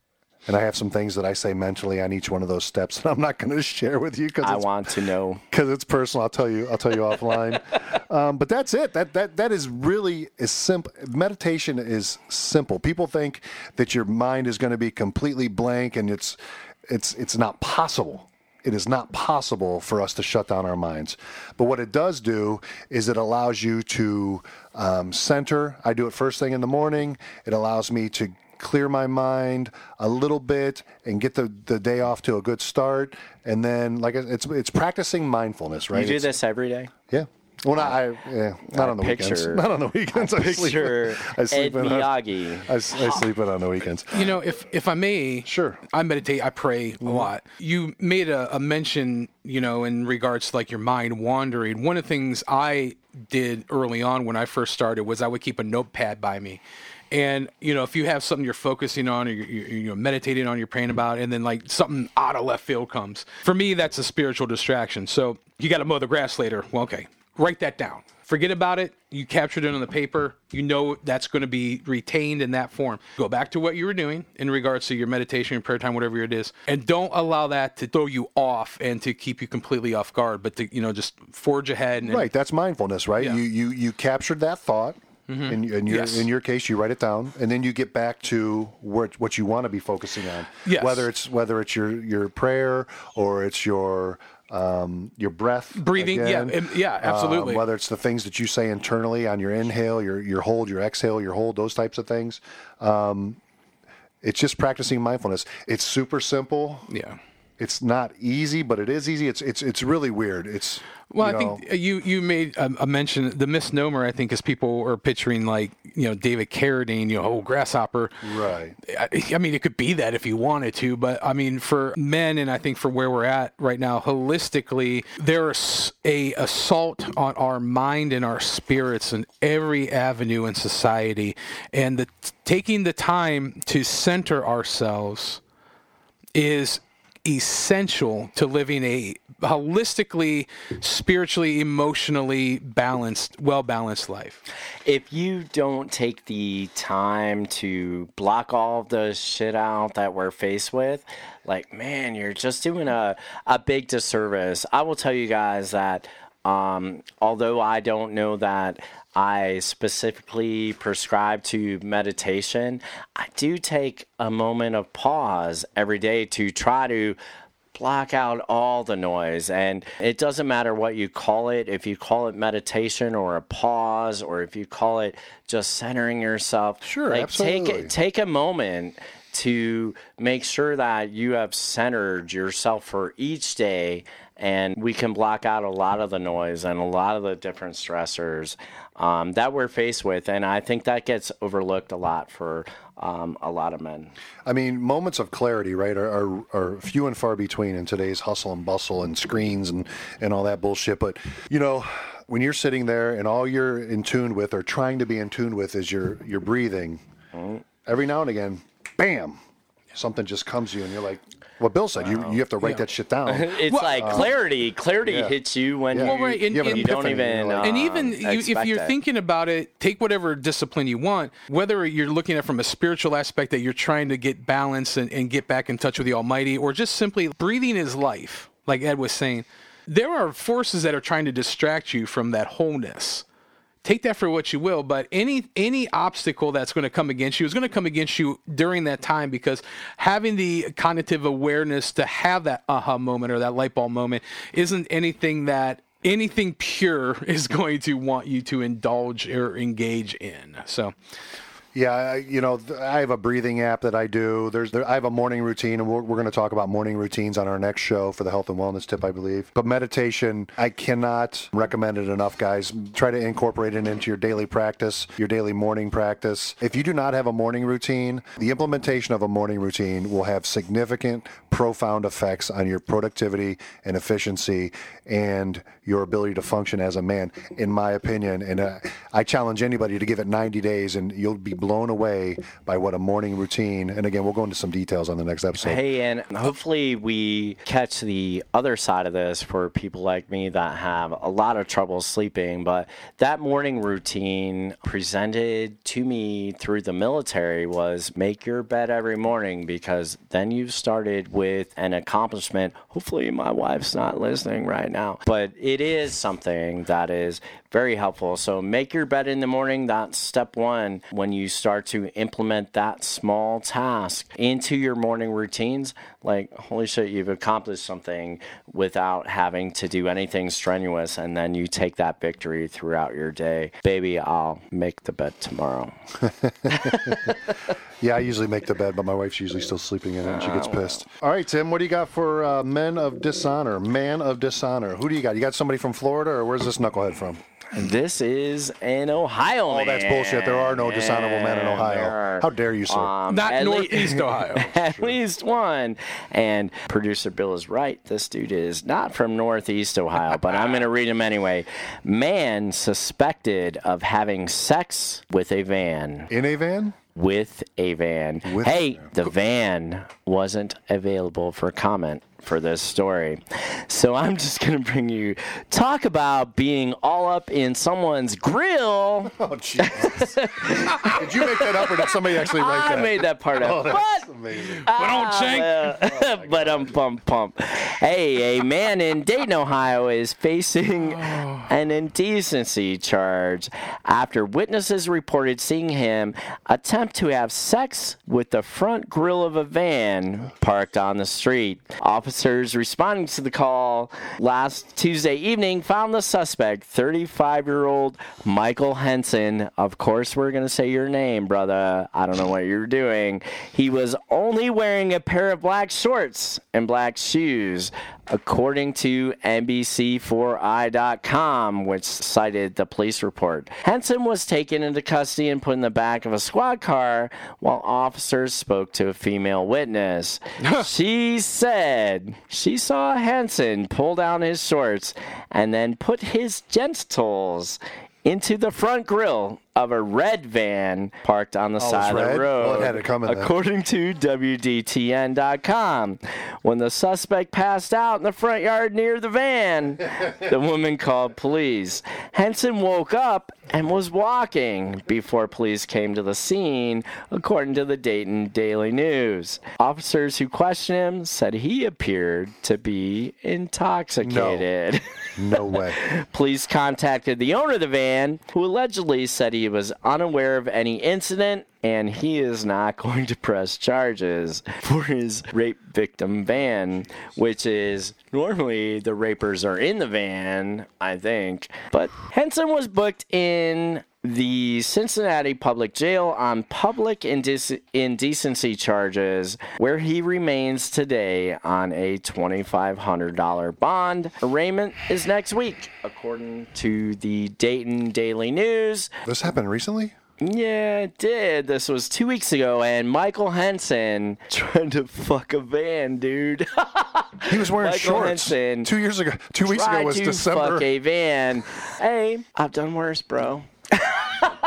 and I have some things that I say mentally on each one of those steps that I'm not going to share with you because I want to know. because it's personal. I'll tell you. I'll tell you offline. Um, but that's it. That that that is really is simple. Meditation is simple. People think that your mind is going to be completely blank, and it's it's it's not possible. It is not possible for us to shut down our minds. But what it does do is it allows you to um, center. I do it first thing in the morning. It allows me to clear my mind a little bit and get the, the day off to a good start. And then, like it's it's practicing mindfulness, right? You do It's- this every day? Yeah. Well, not I. Uh, yeah, not on the weekends. Not on the weekends. I sleep. Picture I Ed sleep in. On, I, Miyagi. I sleep in on the weekends. You know, if if I may, Sure. I meditate, I pray a mm-hmm. lot. You made a, a mention, you know, in regards to like your mind wandering. One of the things I did early on when I first started was I would keep a notepad by me. And you know, if you have something you're focusing on, or you're, you're, you're meditating on, you're praying about, and then like something out of left field comes. For me, that's a spiritual distraction. So you got to mow the grass later. Well, okay, write that down. Forget about it. You captured it on the paper. You know that's going to be retained in that form. Go back to what you were doing in regards to your meditation, your prayer time, whatever it is, and don't allow that to throw you off and to keep you completely off guard. But to you know just forge ahead. And, Right. That's mindfulness, right? Yeah. You you you captured that thought. In, in your Yes. in your case, you write it down, and then you get back to where, what you want to be focusing on. Yes. Whether it's whether it's your your prayer or it's your um, your breath, Breathing, yeah, again. um, yeah, absolutely. Um, whether it's the things that you say internally on your inhale, your your hold, your exhale, your hold, those types of things. Um, it's just practicing mindfulness. It's super simple. Yeah. It's not easy, but it is easy. It's it's it's really weird. It's Well, you I think you you made a, a mention. The misnomer, I think, is people are picturing like you know David Carradine, you know, oh grasshopper. right. I, I mean, it could be that if you wanted to, but I mean, for men, and I think for where we're at right now, holistically, there's a assault on our mind and our spirits in every avenue in society, and the taking the time to center ourselves is essential to living a holistically, spiritually, emotionally balanced, well balanced life. if you don't take the time to block all the shit out that we're faced with, like man, you're just doing a, a big disservice. I will tell you guys that um, although I don't know that I specifically prescribe to meditation, I do take a moment of pause every day to try to block out all the noise and it doesn't matter what you call it if you call it meditation or a pause or if you call it just centering yourself Sure, like absolutely. take take a moment to make sure that you have centered yourself for each day and we can block out a lot of the noise and a lot of the different stressors um, that we're faced with and i think that gets overlooked a lot for um, a lot of men I mean, moments of clarity, right, are, are, are few and far between in today's hustle and bustle and screens and, and all that bullshit. But, you know, when you're sitting there and all you're in tune with or trying to be in tune with is your, your breathing, every now and again, bam, something just comes to you and you're like, what Bill said, you, you have to write that shit down. it's Well, like clarity clarity yeah. hits you when Yeah. you, Well, right, and- You and- you don't even like- and um, even you, if you're it. thinking about it, take whatever discipline you want, whether you're looking at it from a spiritual aspect that you're trying to get balance and, and get back in touch with the Almighty, or just simply breathing is life, like Ed was saying. There are forces that are trying to distract you from that wholeness. Take that for what you will, but any any obstacle that's going to come against you is going to come against you during that time because having the cognitive awareness to have that aha moment or that light bulb moment isn't anything that anything pure is going to want you to indulge or engage in. So, Yeah, you know, I have a breathing app that I do. There's, there, I have a morning routine, and we're, we're going to talk about morning routines on our next show for the health and wellness tip, I believe. But meditation, I cannot recommend it enough, guys. Try to incorporate it into your daily practice, your daily morning practice. If you do not have a morning routine, the implementation of a morning routine will have significant, profound effects on your productivity and efficiency and your ability to function as a man, in my opinion. And uh, I challenge anybody to give it 90 days, and you'll be blown away by what a morning routine. And again, we'll go into some details on the next episode. Hey, and hopefully we catch the other side of this for people like me that have a lot of trouble sleeping. But that morning routine presented to me through the military was make your bed every morning because then you've started with an accomplishment. Hopefully, my wife's not listening right now, but it is something that is very helpful. So make your bed in the morning. That's step one. When you start to implement that small task into your morning routines, like, holy shit, you've accomplished something without having to do anything strenuous. And then you take that victory throughout your day. Baby, I'll make the bed tomorrow. Yeah, I usually make the bed, but my wife's usually still sleeping in it, and she gets pissed. All right, Tim, what do you got for uh, men of dishonor? Man of dishonor. Who do you got? You got somebody from Florida, or where's this knucklehead from? This is an Ohio Oh, that's bullshit. There are no dishonorable men in Ohio. are. How dare you, sir? Um, Not at lea- Northeast Ohio. at least one. And producer Bill is right. This dude is not from Northeast Ohio, but I'm going to read him anyway. Man suspected of having sex with a van. in a van? With a van. With hey, the van wasn't available for comment for this story. So I'm just going to bring you talk about being all up in someone's grill. Oh, Jesus. did you make that up, or did somebody actually write I that? made that part up. Oh, but that's amazing. But on shank. but um pump pump. Hey, a man in Dayton, Ohio is facing an indecency charge after witnesses reported seeing him attempt to have sex with the front grill of a van parked on the street. Officers responding to the call last Tuesday evening found the suspect, 35-year-old Michael Henson. Of course, we're going to say your name, brother. I don't know what you're doing. He was only wearing a pair of black shorts and black shoes, according to NBC4i.com, which cited the police report. Henson was taken into custody and put in the back of a squad car while officers spoke to a female witness. she said she saw Henson pull down his shorts and then put his genitals into the front grill of a red van parked on the oh, it's side of the road. Well, it had it coming then. According to WDTN.com, when the suspect passed out in the front yard near the van, the woman called police. Henson woke up and was walking before police came to the scene, according to the Dayton Daily News. Officers who questioned him said he appeared to be intoxicated. No way. Police contacted the owner of the van, who allegedly said he was unaware of any incident and he is not going to press charges for his rape victim van, which is normally the rapers are in the van, I think. But Henson was booked in the Cincinnati public jail on public indec- indecency charges, where he remains today on a $2,500 bond. Arraignment is next week, according to the Dayton Daily News. This happened recently? Yeah, it did. This was two weeks ago, and Michael Henson trying to fuck a van, dude. He was wearing Michael shorts. Henson Two years ago. Two weeks ago was to December. fuck a van. Hey, I've done worse, bro.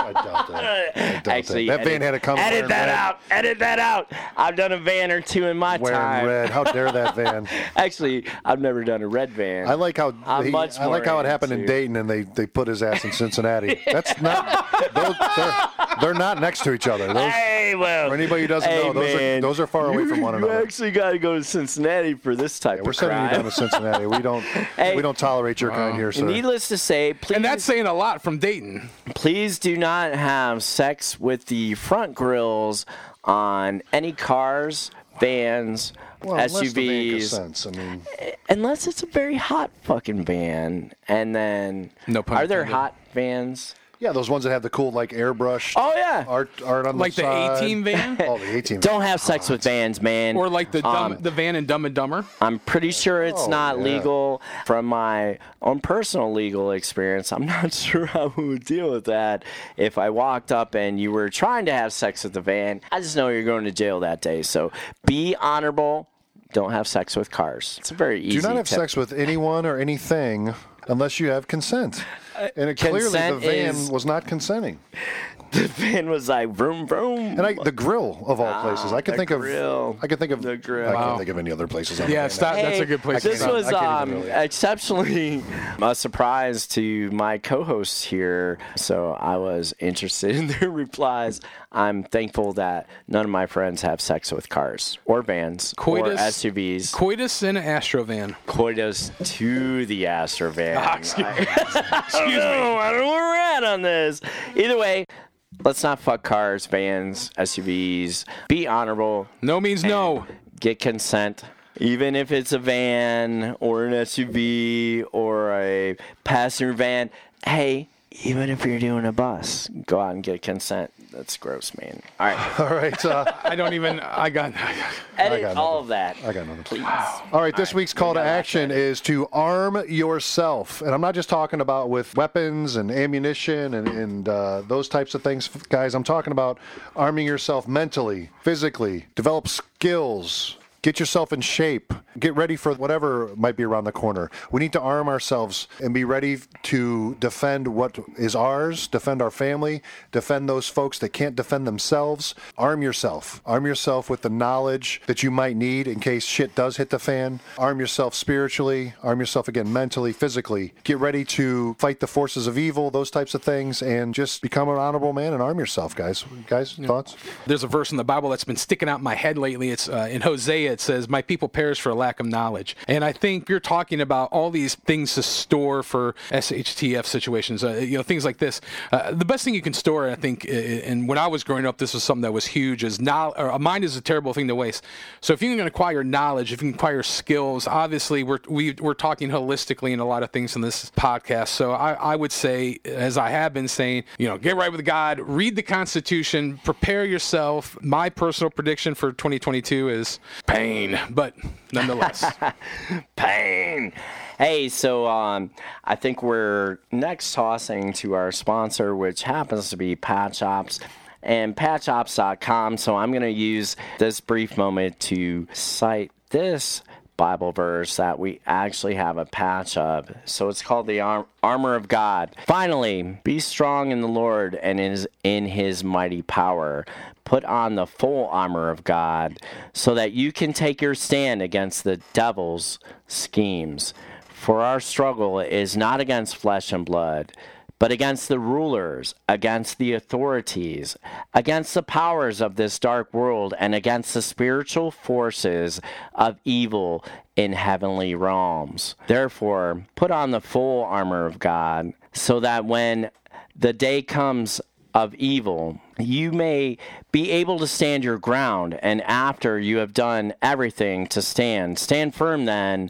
I doubt that. I doubt Actually, that. That van had to come Edit that red. out. Edit that out. I've done a van or two in my Wearing time. red. How dare that van? Actually, I've never done a red van. I like how I'm he- much I like how it happened in Dayton and they, they put his ass in Cincinnati. That's not those, they're, they're not next to each other. Those, Hey, well. For anybody who doesn't hey, know, those are- man, those are far away you- from one You another. actually got to go to Cincinnati for this type of thing. we're of sending you down to Cincinnati. We don't Hey. we don't tolerate your kind uh-huh. here, sir. Needless to say, please, And that's saying a lot from Dayton. please do not have sex with the front grills on any cars, vans, well, unless the van SUVs, consents. I mean, eh, unless it's a very hot fucking van. And then, No pun are there hot vans? Yeah, those ones that have the cool like airbrush Oh yeah. art art on Like the the side. A-Team van? Oh, the A-Team. Don't have sex with vans, man. Or like the dumb, Um, the van and Dumb and Dumber. I'm pretty sure it's Oh, not yeah. legal. From my own personal legal experience, I'm not sure how we would deal with that if I walked up and you were trying to have sex with the van. I just know you're going to jail that day. So be honorable. Don't have sex with cars. It's a very easy. Do not have tip. sex with anyone or anything unless you have consent. Uh, and it, clearly, the van is- was not consenting. The van was like vroom vroom. And I, the grill of all places, I could Ah, the think grill. of. I could think of. The grill. I can't Wow. think of any other places. on the Yeah, van. stop. That's a good place to This stop. was I can't even um, really- exceptionally a surprise to my co-hosts here, so I was interested in their replies. I'm thankful that none of my friends have sex with cars or vans Coitus- or SUVs. Coitus in an Astrovan. Coitus to the Astrovan. Ah, excuse me. Excuse me. I don't know where we're at on this. Either way, let's not fuck cars, vans, SUVs. Be honorable. No means no. Get consent. Even if it's a van or an SUV or a passenger van. Hey, even if you're doing a bus, go out and get consent. That's gross, man. All right. All right. Uh, I don't even. I got. Edit got all of that. I got nothing. Please. All right, this week's call to action is to arm yourself. And I'm not just talking about with weapons and ammunition and, and uh, those types of things, guys. I'm talking about arming yourself mentally, physically, develop skills. Get yourself in shape. Get ready for whatever might be around the corner. We need to arm ourselves and be ready to defend what is ours, defend our family, defend those folks that can't defend themselves. Arm yourself. Arm yourself with the knowledge that you might need in case shit does hit the fan. Arm yourself spiritually. Arm yourself again mentally, physically. Get ready to fight the forces of evil, those types of things, and just become an honorable man and arm yourself, guys. Guys, thoughts? There's a verse in the Bible that's been sticking out in my head lately. It's uh, in Hosea. It says, "My people perish for a lack of knowledge." And I think you're talking about all these things to store for SHTF situations. Uh, you know, things like this. Uh, the best thing you can store, I think, and when I was growing up, this was something that was huge. Is now a mind is a terrible thing to waste. So if you can acquire knowledge, if you can acquire skills, obviously we're we, we're talking holistically in a lot of things in this podcast. So I, I would say, as I have been saying, you know, get right with God, read the Constitution, prepare yourself. My personal prediction for 2022 is pain, but nonetheless, pain. Hey, so um, I think we're next tossing to our sponsor, which happens to be Patch Ops and patchops.com. So I'm going to use this brief moment to cite this Bible verse that we actually have a patch of. So it's called the Ar- Armor of God. Finally, be strong in the Lord and in his mighty power. Put on the full armor of God so that you can take your stand against the devil's schemes. For our struggle is not against flesh and blood, but against the rulers, against the authorities, against the powers of this dark world, and against the spiritual forces of evil in heavenly realms. Therefore, put on the full armor of God, so that when the day comes of evil, you may be able to stand your ground, and after you have done everything to stand, stand firm then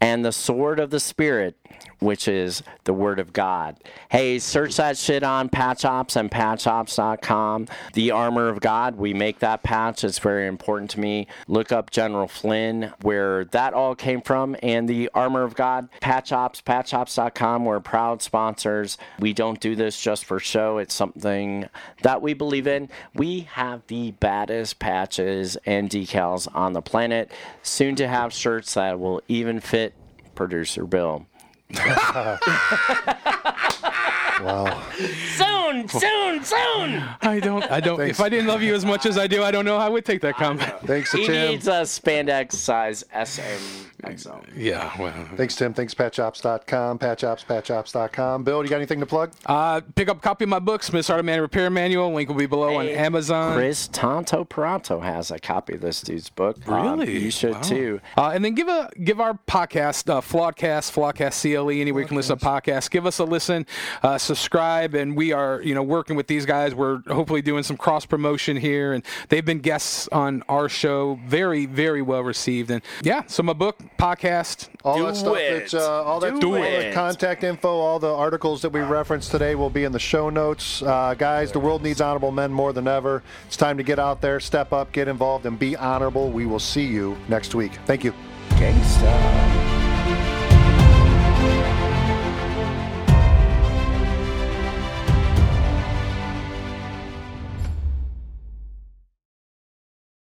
and the sword of the Spirit, which is the Word of God. Hey, search that shit on Patch Ops and patchops.com. The Armor of God, we make that patch. It's very important to me. Look up General Flynn, where that all came from, and the Armor of God, Patch Ops, patchops.com. We're proud sponsors. We don't do this just for show, it's something that we believe in. We have the baddest patches and decals on the planet. Soon to have shirts that will even fit producer Bill. Wow. Soon, soon, soon. I don't. I don't. If I didn't love you as much as I do, I don't know how I would take that comment. Thanks to He Tim. needs a spandex size SM. So Yeah. Well, Thanks, Tim. Thanks, patchops.com, patchops, patchops.com. Bill, you got anything to plug? uh, pick up a copy of my book, Smith's Heart of Man Repair Manual. Link will be below on Amazon. Chris Tonto Peranto has a copy of this dude's book. Um, Really? you should Wow. too. Uh, and then give a give our podcast, uh, Flawedcast, Flawedcast CLE, anywhere you can listen to podcasts. Give us a listen, uh, subscribe, and we are you know working with these guys. We're hopefully doing some cross promotion here, and they've been guests on our show, very very well received. And yeah, so my book, podcast, All Do that stuff. it. That's, uh, all that, Do all the it. contact info, all the articles that we referenced today will be in the show notes. Uh, guys, the world needs honorable men more than ever. It's time to get out there, step up, get involved, and be honorable. We will see you next week. Thank you. Gangsta.